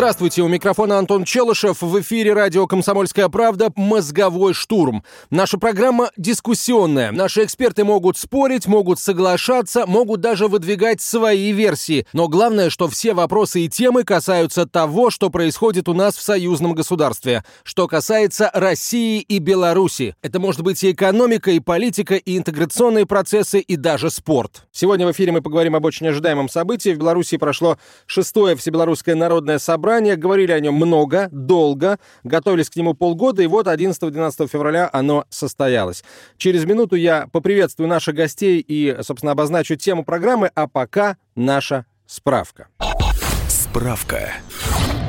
Здравствуйте, у микрофона Антон Челышев. В эфире радио «Комсомольская правда» «Мозговой штурм». Наша программа дискуссионная. Наши эксперты могут спорить, могут соглашаться, могут даже выдвигать свои версии. Но главное, что все вопросы и темы касаются того, что происходит у нас в союзном государстве. Что касается России и Беларуси. Это может быть и экономика, и политика, и интеграционные процессы, и даже спорт. Сегодня в эфире мы поговорим об очень ожидаемом событии. В Беларуси прошло шестое Всебелорусское народное собрание собрание, говорили о нем много, долго, готовились к нему полгода, и вот 11-12 февраля оно состоялось. Через минуту я поприветствую наших гостей и, собственно, обозначу тему программы, а пока наша справка. Справка.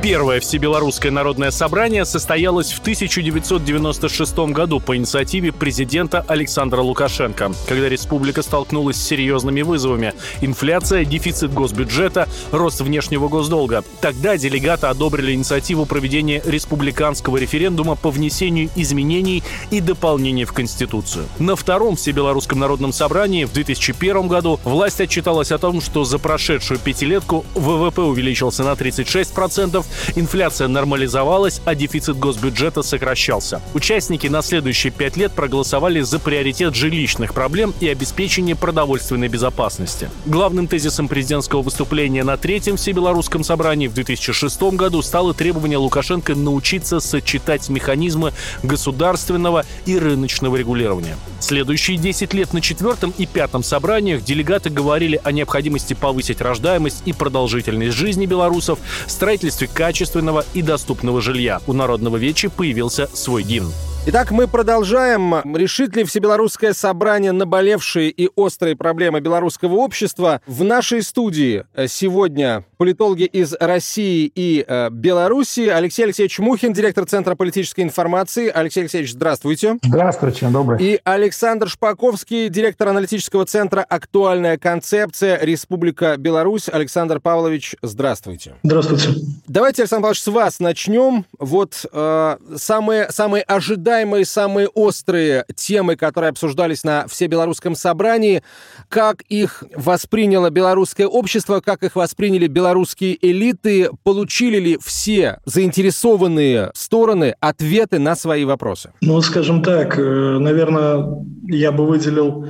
Первое Всебелорусское народное собрание состоялось в 1996 году по инициативе президента Александра Лукашенко, когда республика столкнулась с серьезными вызовами – инфляция, дефицит госбюджета, рост внешнего госдолга. Тогда делегаты одобрили инициативу проведения республиканского референдума по внесению изменений и дополнений в Конституцию. На втором Всебелорусском народном собрании в 2001 году власть отчиталась о том, что за прошедшую пятилетку ВВП увеличился на 36%, инфляция нормализовалась, а дефицит госбюджета сокращался. Участники на следующие пять лет проголосовали за приоритет жилищных проблем и обеспечение продовольственной безопасности. Главным тезисом президентского выступления на третьем Всебелорусском собрании в 2006 году стало требование Лукашенко научиться сочетать механизмы государственного и рыночного регулирования. Следующие 10 лет на четвертом и пятом собраниях делегаты говорили о необходимости повысить рождаемость и продолжительность жизни белорусов, строительстве качественного и доступного жилья. У Народного Вечи появился свой гимн. Итак, мы продолжаем. Решит ли Всебелорусское собрание наболевшие и острые проблемы белорусского общества? В нашей студии сегодня политологи из России и э, Белоруссии. Алексей Алексеевич Мухин, директор Центра политической информации. Алексей Алексеевич, здравствуйте. Здравствуйте, добрый. И Александр Шпаковский, директор аналитического центра «Актуальная концепция. Республика Беларусь». Александр Павлович, здравствуйте. Здравствуйте. Давайте, Александр Павлович, с вас начнем. Вот э, самые, самые ожидаемые, самые острые темы, которые обсуждались на Всебелорусском собрании, как их восприняло белорусское общество, как их восприняли белорусские белорусские элиты, получили ли все заинтересованные стороны ответы на свои вопросы? Ну, скажем так, э, наверное, я бы выделил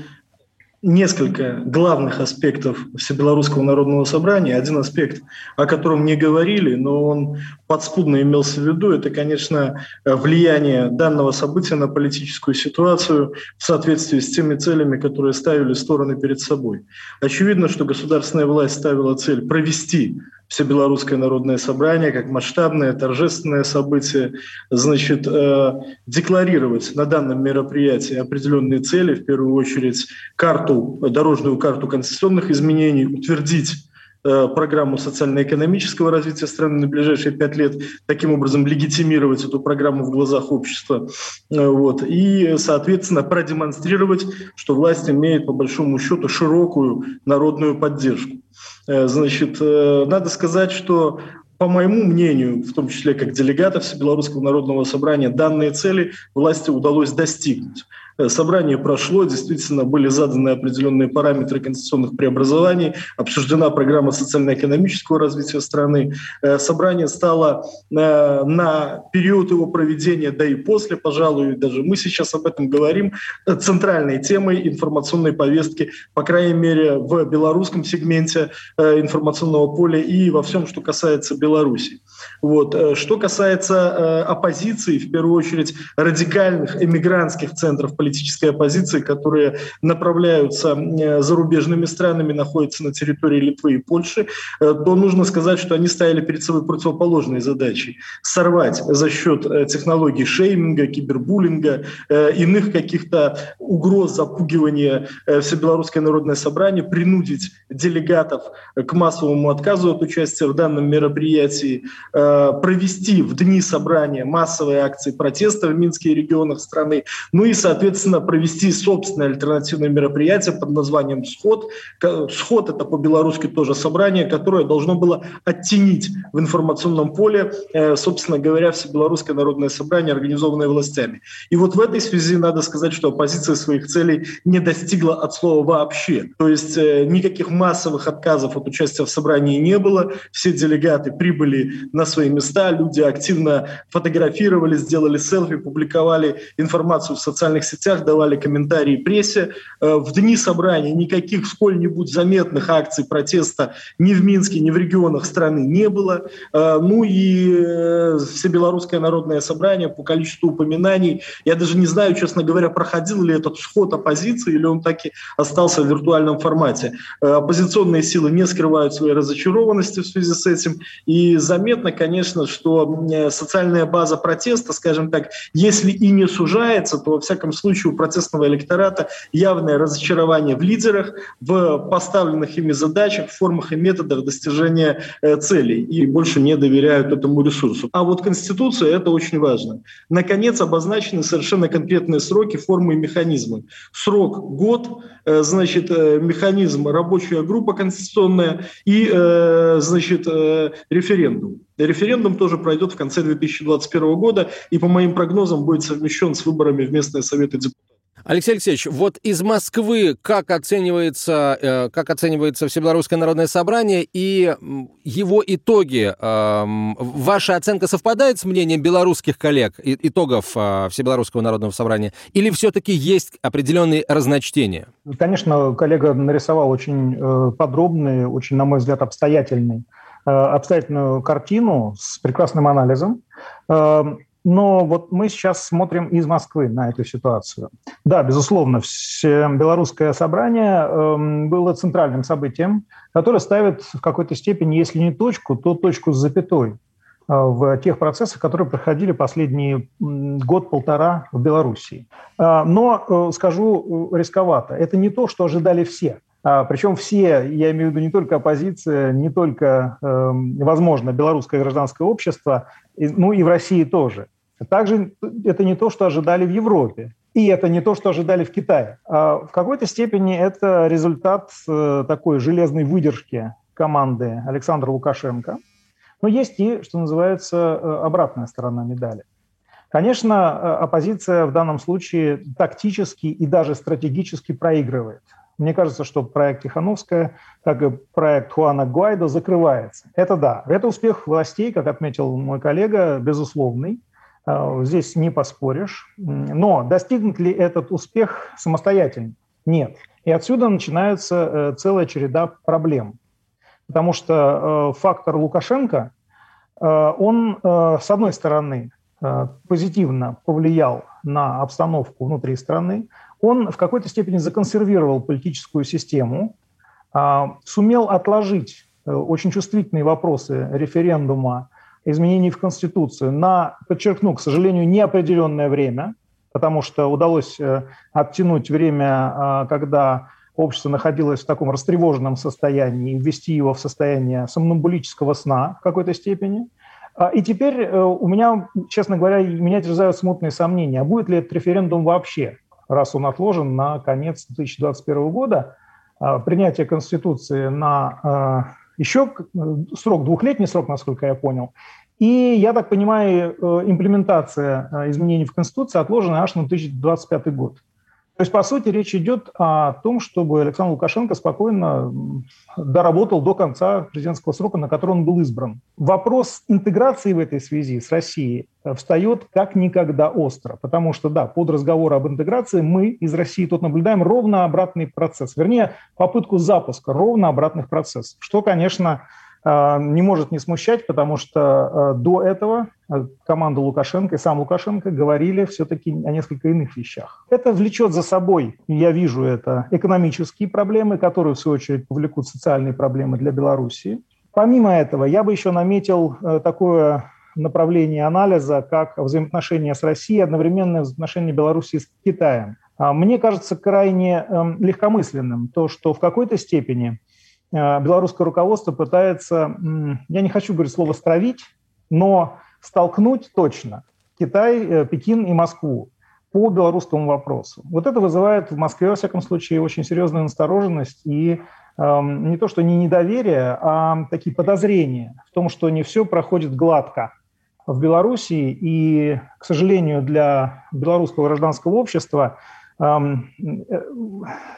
несколько главных аспектов Всебелорусского народного собрания. Один аспект, о котором не говорили, но он подспудно имелся в виду, это, конечно, влияние данного события на политическую ситуацию в соответствии с теми целями, которые ставили стороны перед собой. Очевидно, что государственная власть ставила цель провести Всебелорусское народное собрание как масштабное торжественное событие, значит, э, декларировать на данном мероприятии определенные цели, в первую очередь карту, дорожную карту конституционных изменений, утвердить программу социально-экономического развития страны на ближайшие пять лет, таким образом легитимировать эту программу в глазах общества, э, вот, и, соответственно, продемонстрировать, что власть имеет, по большому счету, широкую народную поддержку. Э, значит, э, надо сказать, что по моему мнению, в том числе как делегата Всебелорусского народного собрания, данные цели власти удалось достигнуть. Э, собрание прошло, действительно были заданы определенные параметры конституционных преобразований, обсуждена программа социально-экономического развития страны. Э, собрание стало э, на период его проведения, да и после, пожалуй, даже мы сейчас об этом говорим, центральной темой информационной повестки, по крайней мере, в белорусском сегменте информационного поля и во всем, что касается Беларуси. Вот. Что касается оппозиции, в первую очередь радикальных эмигрантских центров политической оппозиции, которые направляются зарубежными странами, находятся на территории Литвы и Польши, то нужно сказать, что они ставили перед собой противоположные задачи. Сорвать за счет технологий шейминга, кибербуллинга, иных каких-то угроз запугивания Всебелорусское народное собрание, принудить делегатов к массовому отказу от участия в данном мероприятии, провести в дни собрания массовые акции протеста в Минске и регионах страны, ну и, соответственно, провести собственное альтернативное мероприятие под названием «Сход». «Сход» — это по-белорусски тоже собрание, которое должно было оттенить в информационном поле, э, собственно говоря, Всебелорусское народное собрание, организованное властями. И вот в этой связи надо сказать, что оппозиция своих целей не достигла от слова вообще. То есть э, никаких массовых отказов от участия в собрании не было. Все делегаты прибыли на свои места, люди активно фотографировали, сделали селфи, публиковали информацию в социальных сетях, давали комментарии прессе. Э, в дни собрания никаких сколь-нибудь заметных акций протеста ни в Минске, ни в регионах страны не было. Э, ну и э, Всебелорусское народное собрание по количеству упоминаний, я даже не знаю, честно говоря, проходил ли этот сход оппозиции или он так и остался в виртуальном формате. Оппозиционные силы не скрывают своей разочарованности в связи с этим. И заметно, конечно, что социальная база протеста, скажем так, если и не сужается, то, во всяком случае, у протестного электората явное разочарование в лидерах, в поставленных ими задачах, формах и методах достижения э, целей, и больше не доверяют этому ресурсу. А вот Конституция – это очень важно. Наконец, обозначены совершенно конкретные сроки, формы и механизмы. Срок – год, э, значит, э, механизм – рабочая группа конституционная и, значит, референдум. Референдум тоже пройдет в конце 2021 года и, по моим прогнозам, будет совмещен с выборами в местные советы депутатов. Алексей Алексеевич, вот из Москвы как оценивается, э, как оценивается Всебелорусское народное собрание и его итоги? Эм, ваша оценка совпадает с мнением белорусских коллег, итогов э, Всебелорусского народного собрания? Или все-таки есть определенные разночтения? Конечно, коллега нарисовал очень э, подробный, очень, на мой взгляд, обстоятельный обстоятельную картину с прекрасным анализом. Эм, но вот мы сейчас смотрим из Москвы на эту ситуацию. Да, безусловно, белорусское собрание эм, было центральным событием, которое ставит в какой-то степени, если не точку, то точку с запятой э, в тех процессах, которые проходили последний год-полтора в Белоруссии. Э, но, скажу рисковато, это не то, что ожидали все – причем все, я имею в виду не только оппозиция, не только, э, возможно, белорусское гражданское общество, ну и в России тоже. Также это не то, что ожидали в Европе. И это не то, что ожидали в Китае. А в какой-то степени это результат э, такой железной выдержки команды Александра Лукашенко. Но есть и, что называется, э, обратная сторона медали. Конечно, э, оппозиция в данном случае тактически и даже стратегически проигрывает. Мне кажется, что проект Тихановская, как и проект Хуана Гуайдо, закрывается. Это да. Это успех властей, как отметил мой коллега, безусловный. А, здесь не поспоришь. Но достигнут ли этот успех самостоятельно? Нет. И отсюда начинается э, целая череда проблем. Потому что э, фактор Лукашенко, э, он, с одной стороны, позитивно повлиял на обстановку внутри страны, он в какой-то степени законсервировал политическую систему, а, сумел отложить э, очень чувствительные вопросы референдума, изменений в Конституцию на, подчеркну, к сожалению, неопределенное время, потому что удалось э, оттянуть время, а, когда общество находилось в таком растревоженном состоянии, ввести его в состояние сомнамбулического сна в какой-то степени. А, и теперь э, у меня, честно говоря, меня терзают смутные сомнения, а будет ли этот референдум вообще раз он отложен на конец 2021 года, а, принятие Конституции на а, еще срок, двухлетний срок, насколько я понял, и, я так понимаю, э, имплементация а, изменений в Конституции отложена аж на 2025 год. То есть, по сути, речь идет о том, чтобы Александр Лукашенко спокойно доработал до конца президентского срока, на который он был избран. Вопрос интеграции в этой связи с Россией э, встает как никогда остро, потому что, да, под разговор об интеграции мы из России тут наблюдаем ровно обратный процесс, вернее, попытку запуска ровно обратных процессов, что, конечно, не может не смущать, потому что а, до этого а, команда Лукашенко и сам Лукашенко говорили все-таки о несколько иных вещах. Это влечет за собой, я вижу это, экономические проблемы, которые, в свою очередь, повлекут социальные проблемы для Белоруссии. Помимо этого, я бы еще наметил э, такое направление анализа, как взаимоотношения с Россией, одновременно взаимоотношения Беларуси с Китаем. Мне кажется крайне эм, легкомысленным то, что в какой-то степени Э, белорусское руководство пытается, я не хочу говорить слово «стравить», но столкнуть точно Китай, э, Пекин и Москву по белорусскому вопросу. Вот это вызывает в Москве, во всяком случае, очень серьезную настороженность и э, не то, что не недоверие, а такие подозрения в том, что не все проходит гладко в Белоруссии. И, к сожалению, для белорусского гражданского общества – Э,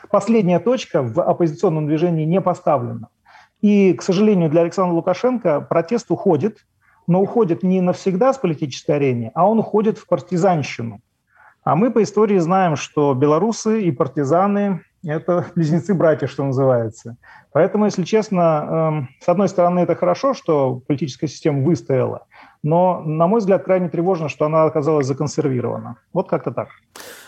последняя точка в оппозиционном движении не поставлена. И, к сожалению, для Александра Лукашенко протест уходит, но уходит не навсегда с политической арены, а он уходит в партизанщину. А мы по истории знаем, что белорусы и партизаны – это близнецы-братья, что называется. Поэтому, если честно, с одной стороны, это хорошо, что политическая система выстояла, но, на мой взгляд, крайне тревожно, что она оказалась законсервирована. Вот как-то так.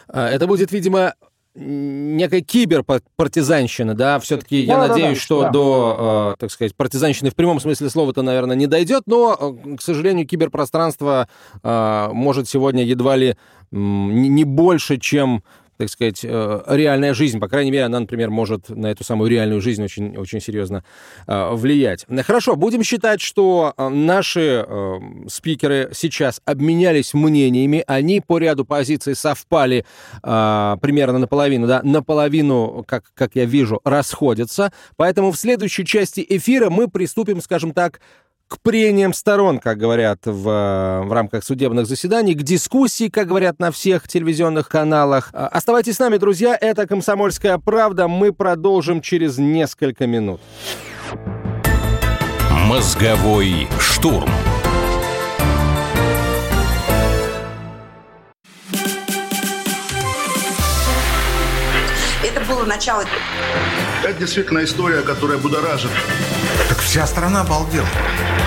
А, это будет, видимо, некая киберпартизанщина, да, все-таки я да, надеюсь, да, что да. до, э, так сказать, партизанщины в прямом смысле слова-то, наверное, не дойдет, но, э, к сожалению, киберпространство э, может сегодня едва ли не больше, чем так сказать, э, реальная жизнь. По крайней мере, она, например, может на эту самую реальную жизнь очень, очень серьезно э, влиять. Хорошо, будем считать, что э, наши спикеры сейчас обменялись мнениями, они по ряду позиций совпали примерно наполовину, да, наполовину, как, как я вижу, расходятся. Поэтому в следующей части эфира мы приступим, скажем так, к прениям сторон, как говорят в, в рамках судебных заседаний, к дискуссии, как говорят на всех телевизионных каналах. А, оставайтесь с нами, друзья, это «Комсомольская правда». Мы продолжим через несколько минут. Мозговой штурм. Это было начало. Это действительно история, которая будоражит. Так вся страна обалдела.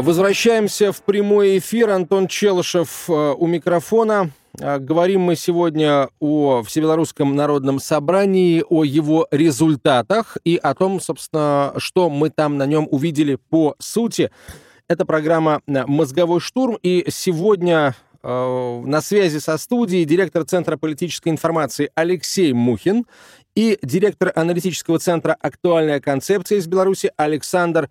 Возвращаемся в прямой эфир. Антон Челышев э, у микрофона. Э, говорим мы сегодня о Всебелорусском народном собрании, о его результатах и о том, собственно, что мы там на нем увидели по сути. Это программа э, «Мозговой штурм», и сегодня на связи со студией директор Центра политической информации Алексей Мухин и директор аналитического центра «Актуальная концепция» из Беларуси Александр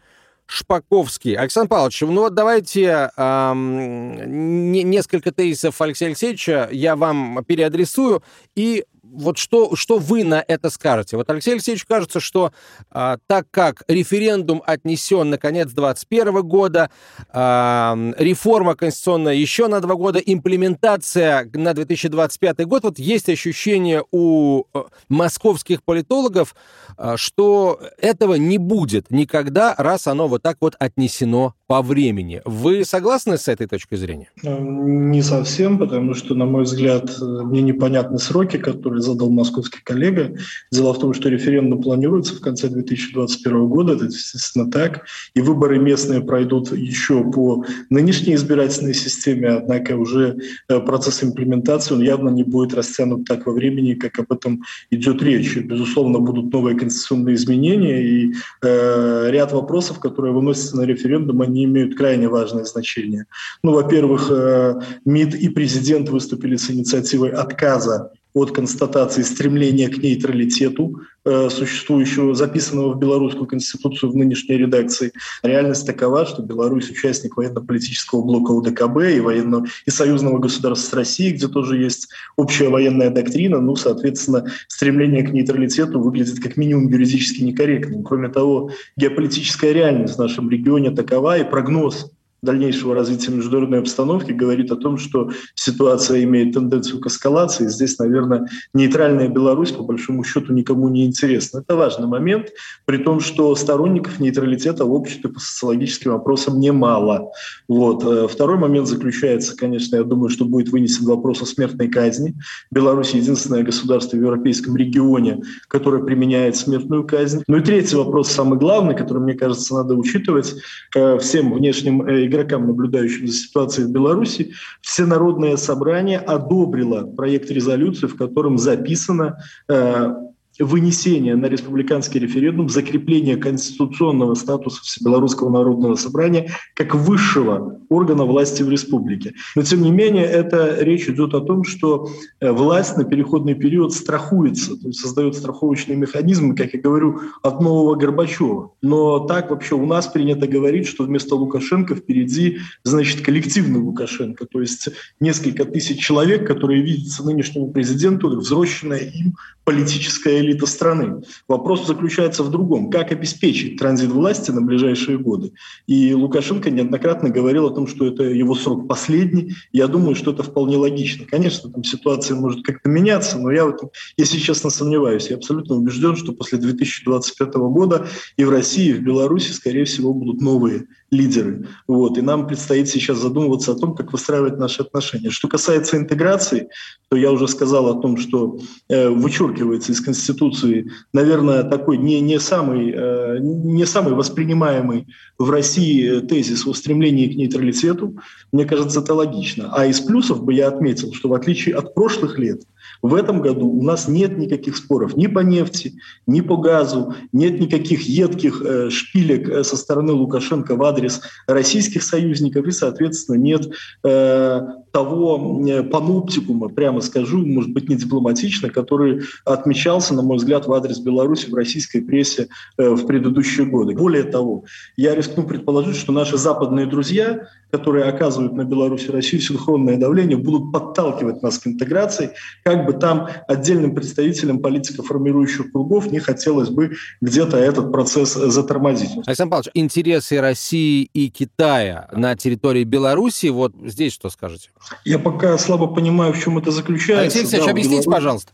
Шпаковский. Александр Павлович, ну вот давайте эм, несколько тезисов Алексея Алексеевича я вам переадресую и вот что, что вы на это скажете? Вот Алексей Алексеевич кажется, что а, так как референдум отнесен на конец 2021 года, а, реформа конституционная еще на два года, имплементация на 2025 год, вот есть ощущение у э, московских политологов, а, что этого не будет никогда, раз оно вот так вот отнесено по времени. Вы согласны с этой точкой зрения? Э, не совсем, потому что, на мой взгляд, э, мне непонятны сроки, которые задал московский коллега. Дело в том, что референдум планируется в конце 2021 года, это естественно так, и выборы местные пройдут еще по нынешней избирательной системе, однако уже э, процесс имплементации он явно не будет растянут так во времени, как об этом идет речь. Безусловно, будут новые конституционные изменения, и э, ряд вопросов, которые выносятся на референдум, они они имеют крайне важное значение. Ну, во-первых, э, МИД и президент выступили с инициативой отказа от констатации стремления к нейтралитету, э, существующего, записанного в белорусскую конституцию в нынешней редакции. Реальность такова, что Беларусь участник военно-политического блока УДКБ и, военного, и союзного государства с Россией, где тоже есть общая военная доктрина. Ну, соответственно, стремление к нейтралитету выглядит как минимум юридически некорректным. Кроме того, геополитическая реальность в нашем регионе такова, и прогноз дальнейшего развития международной обстановки говорит о том, что ситуация имеет тенденцию к эскалации. Здесь, наверное, нейтральная Беларусь по большому счету никому не интересна. Это важный момент, при том, что сторонников нейтралитета в обществе по социологическим вопросам немало. Вот. Э, второй момент заключается, конечно, я думаю, что будет вынесен вопрос о смертной казни. Беларусь единственное государство в европейском регионе, которое применяет смертную казнь. Ну и третий вопрос, самый главный, который, мне кажется, надо учитывать э, всем внешним э, игрокам, наблюдающим за ситуацией в Беларуси, Всенародное собрание одобрило проект резолюции, в котором записано э, вынесение на республиканский референдум закрепление конституционного статуса Всебелорусского народного собрания как высшего органа власти в республике. Но тем не менее, это речь идет о том, что э, власть на переходный период страхуется, то есть создает страховочные механизмы, как я говорю, от нового Горбачева. Но так вообще у нас принято говорить, что вместо Лукашенко впереди, значит, коллективный Лукашенко, то есть несколько тысяч человек, которые видятся нынешнему президенту, взросшенная им политическая элита страны. Вопрос заключается в другом. Как обеспечить транзит власти на ближайшие годы? И Лукашенко неоднократно говорил о том, что это его срок последний. Я думаю, что это вполне логично. Конечно, там ситуация может как-то меняться, но я в этом, если честно, сомневаюсь. Я абсолютно убежден, что после 2025 года и в России, и в Беларуси, скорее всего, будут новые лидеры. Вот. И нам предстоит сейчас задумываться о том, как выстраивать наши отношения. Что касается интеграции, то я уже сказал о том, что э, вычеркивается из Конституции, наверное, такой не, не, самый, э, не самый воспринимаемый в России тезис о стремлении к нейтралитету. Мне кажется, это логично. А из плюсов бы я отметил, что в отличие от прошлых лет, в этом году у нас нет никаких споров ни по нефти, ни по газу, нет никаких едких э, шпилек э, со стороны Лукашенко в адрес российских союзников и, соответственно, нет э, того паноптикума, прямо скажу, может быть, не дипломатично, который отмечался, на мой взгляд, в адрес Беларуси в российской прессе в предыдущие годы. Более того, я рискну предположить, что наши западные друзья, которые оказывают на Беларусь и Россию синхронное давление, будут подталкивать нас к интеграции, как бы там отдельным представителям политико-формирующих кругов не хотелось бы где-то этот процесс затормозить. Александр Павлович, интересы России и Китая на территории Беларуси, вот здесь что скажете? Я пока слабо понимаю, в чем это заключается. Алексей Алексеевич, да, объясните, Беларусь... пожалуйста.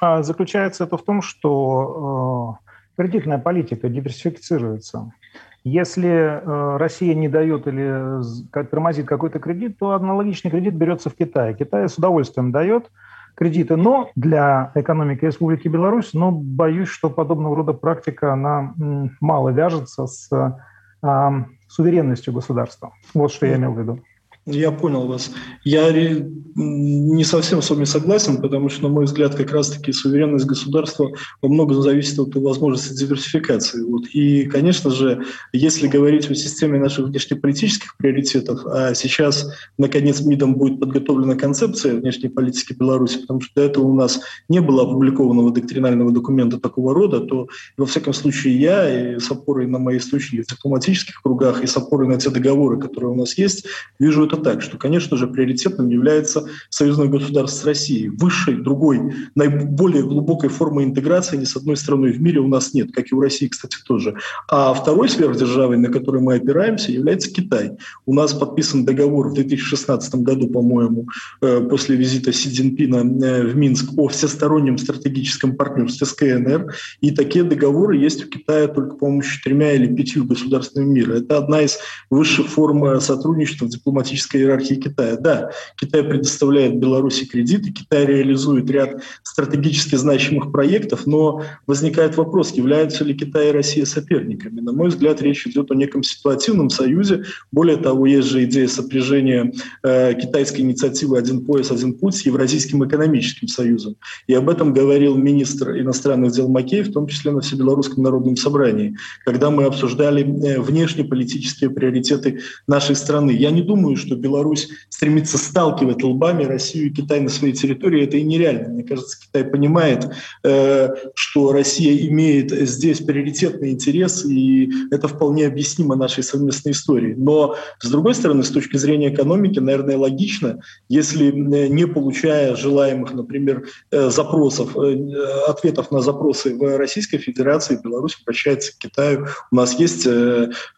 А, заключается это в том, что э, кредитная политика диверсифицируется. Если э, Россия не дает или как, тормозит какой-то кредит, то аналогичный кредит берется в Китае. Китай с удовольствием дает кредиты, но для экономики Республики Беларусь, но боюсь, что подобного рода практика, она мало вяжется с э, суверенностью государства. Вот что я имел в виду. Я понял вас. Я не совсем с вами согласен, потому что, на мой взгляд, как раз-таки суверенность государства во многом зависит от возможности диверсификации. Вот. И, конечно же, если говорить о системе наших внешнеполитических приоритетов, а сейчас, наконец, МИДом будет подготовлена концепция внешней политики Беларуси, потому что до этого у нас не было опубликованного доктринального документа такого рода, то, во всяком случае, я и с опорой на мои источники в дипломатических кругах и с опорой на те договоры, которые у нас есть, вижу это так, что, конечно же, приоритетным является союзное государство с Россией. Высшей, другой, наиболее глубокой формы интеграции ни с одной страной в мире у нас нет, как и у России, кстати, тоже. А второй сверхдержавой, на которой мы опираемся, является Китай. У нас подписан договор в 2016 году, по-моему, э, после визита Си Цзиньпина э, в Минск о всестороннем стратегическом партнерстве с КНР. И такие договоры есть у Китая только, по-моему, четырьмя или пятью государствами мира. Это одна из высших форм э, сотрудничества в дипломатическом экономической иерархии Китая. Да, Китай предоставляет Беларуси кредиты, Китай реализует ряд стратегически значимых проектов, но возникает вопрос, являются ли Китай и Россия соперниками. На мой взгляд, речь идет о неком ситуативном союзе. Более того, есть же идея сопряжения э, китайской инициативы «Один пояс, один путь» с Евразийским экономическим союзом. И об этом говорил министр иностранных дел Макеев, в том числе на Всебелорусском народном собрании, когда мы обсуждали э, внешнеполитические приоритеты нашей страны. Я не думаю, что что Беларусь стремится сталкивать лбами Россию и Китай на своей территории, это и нереально. Мне кажется, Китай понимает, э, что Россия имеет здесь приоритетный интерес, и это вполне объяснимо нашей совместной историей. Но, с другой стороны, с точки зрения экономики, наверное, логично, если э, не получая желаемых, например, э, запросов, ответов на запросы в Российской Федерации, Беларусь обращается к Китаю. У нас есть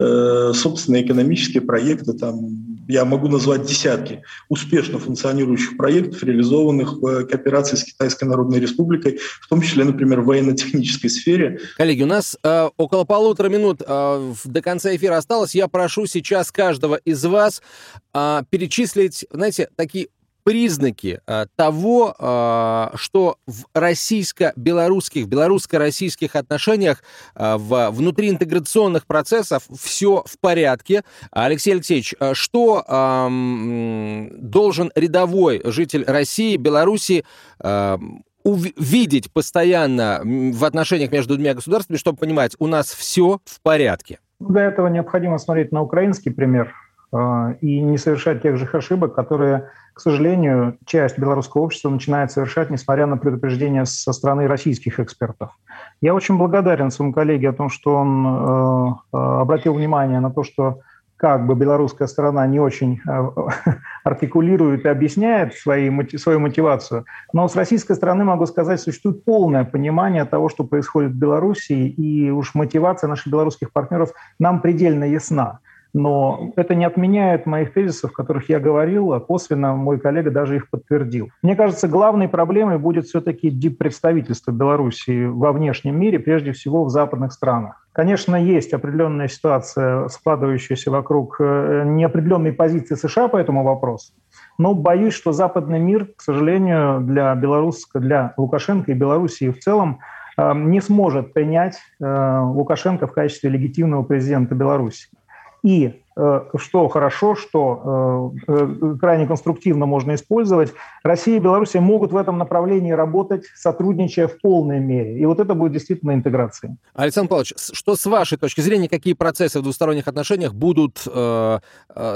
собственные экономические проекты, там, я могу назвать десятки успешно функционирующих проектов, реализованных в кооперации с Китайской Народной Республикой, в том числе, например, в военно-технической сфере. Коллеги, у нас э, около полутора минут э, до конца эфира осталось. Я прошу сейчас каждого из вас э, перечислить, знаете, такие признаки а, того, а, что в российско-белорусских, белорусско-российских отношениях а, в внутриинтеграционных процессах все в порядке. Алексей Алексеевич, что должен рядовой житель России, Беларуси увидеть постоянно в отношениях между двумя государствами, чтобы понимать, у нас все в порядке? Для этого необходимо смотреть на украинский пример и не совершать тех же ошибок, которые к сожалению, часть белорусского общества начинает совершать, несмотря на предупреждения со стороны российских экспертов. Я очень благодарен своему коллеге о том, что он э, э обратил внимание на то, что как бы белорусская сторона не очень э, артикулирует и объясняет свои, свою мотивацию, но с российской стороны, могу сказать, существует полное понимание того, что происходит в Беларуси, и уж мотивация наших белорусских партнеров нам предельно ясна. Но это не отменяет моих тезисов, которых я говорил, а косвенно мой коллега даже их подтвердил. Мне кажется, главной проблемой будет все-таки представительство Беларуси во внешнем мире, прежде всего в западных странах. Конечно, есть определенная ситуация, складывающаяся вокруг э, неопределенной позиции США по этому вопросу, но боюсь, что западный мир, к сожалению, для, Беларуска, для Лукашенко и Белоруссии в целом э, не сможет принять э, Лукашенко в качестве легитимного президента Беларуси. И Э, что хорошо, что э, э, крайне конструктивно можно использовать. Россия и Беларусь могут в этом направлении работать, сотрудничая в полной мере. И вот это будет действительно интеграция. Александр Павлович, что с вашей точки зрения, какие процессы в двусторонних отношениях будут э,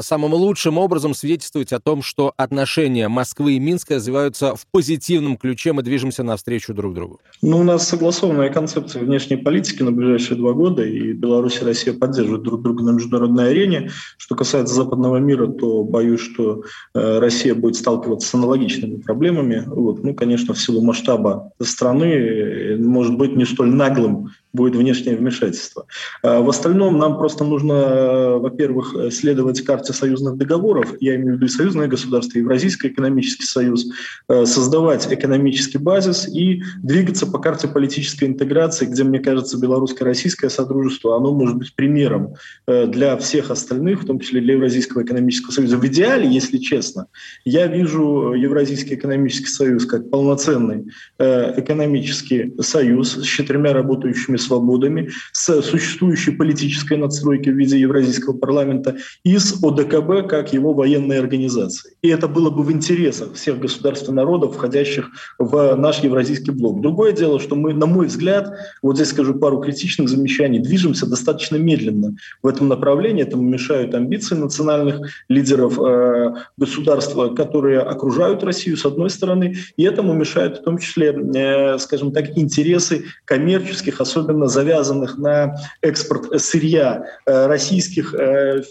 самым лучшим образом свидетельствовать о том, что отношения Москвы и Минска развиваются в позитивном ключе, мы движемся навстречу друг другу? Ну, у нас согласованная концепция внешней политики на ближайшие два года, и Беларусь и Россия поддерживают друг друга на международной арене. Что касается западного мира, то боюсь, что э, Россия будет сталкиваться с аналогичными проблемами. Вот. Ну, конечно, в силу масштаба страны, э, может быть, не столь наглым будет внешнее вмешательство. А в остальном нам просто нужно, э, во-первых, следовать карте союзных договоров, я имею в виду и союзное государство, и Евразийский экономический союз, создавать экономический базис и двигаться по карте политической интеграции, где, мне кажется, белорусско-российское содружество, оно может быть примером для всех остальных, в том числе для Евразийского экономического союза. В идеале, если честно, я вижу Евразийский экономический союз как полноценный экономический союз с четырьмя работающими свободами, с существующей политической надстройки в виде Евразийского парламента и с ОДКБ как его военной организацией. И это было бы в интересах всех государств и народов, входящих в наш евразийский блок. Другое дело, что мы, на мой взгляд, вот здесь скажу пару критичных замечаний, движемся достаточно медленно в этом направлении. Этому мешают амбиции национальных лидеров э, государства, которые окружают Россию, с одной стороны, и этому мешают в том числе, э, скажем так, интересы коммерческих, особенно завязанных на экспорт сырья э, российских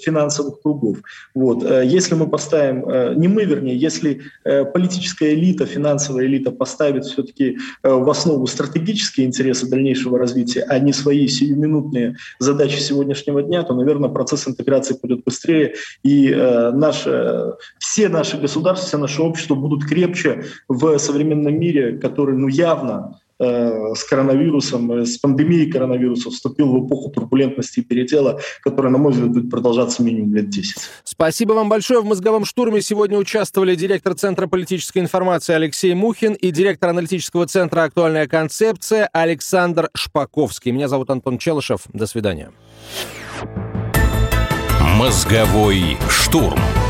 финансовых кругов. Вот. Если мы поставим, не мы, вернее, если политическая элита, финансовая элита поставит все-таки в основу стратегические интересы дальнейшего развития, а не свои сиюминутные задачи сегодняшнего дня, то, наверное, процесс интеграции пойдет быстрее, и наш, все наши государства, все наше общество будут крепче в современном мире, который ну, явно Э, с коронавирусом, э, с пандемией коронавируса вступил в эпоху турбулентности и передела, которая, на мой взгляд, будет продолжаться минимум лет 10. Спасибо вам большое. В «Мозговом штурме» сегодня участвовали директор Центра политической информации Алексей Мухин и директор аналитического центра «Актуальная концепция» Александр Шпаковский. Меня зовут Антон Челышев. До свидания. «Мозговой штурм».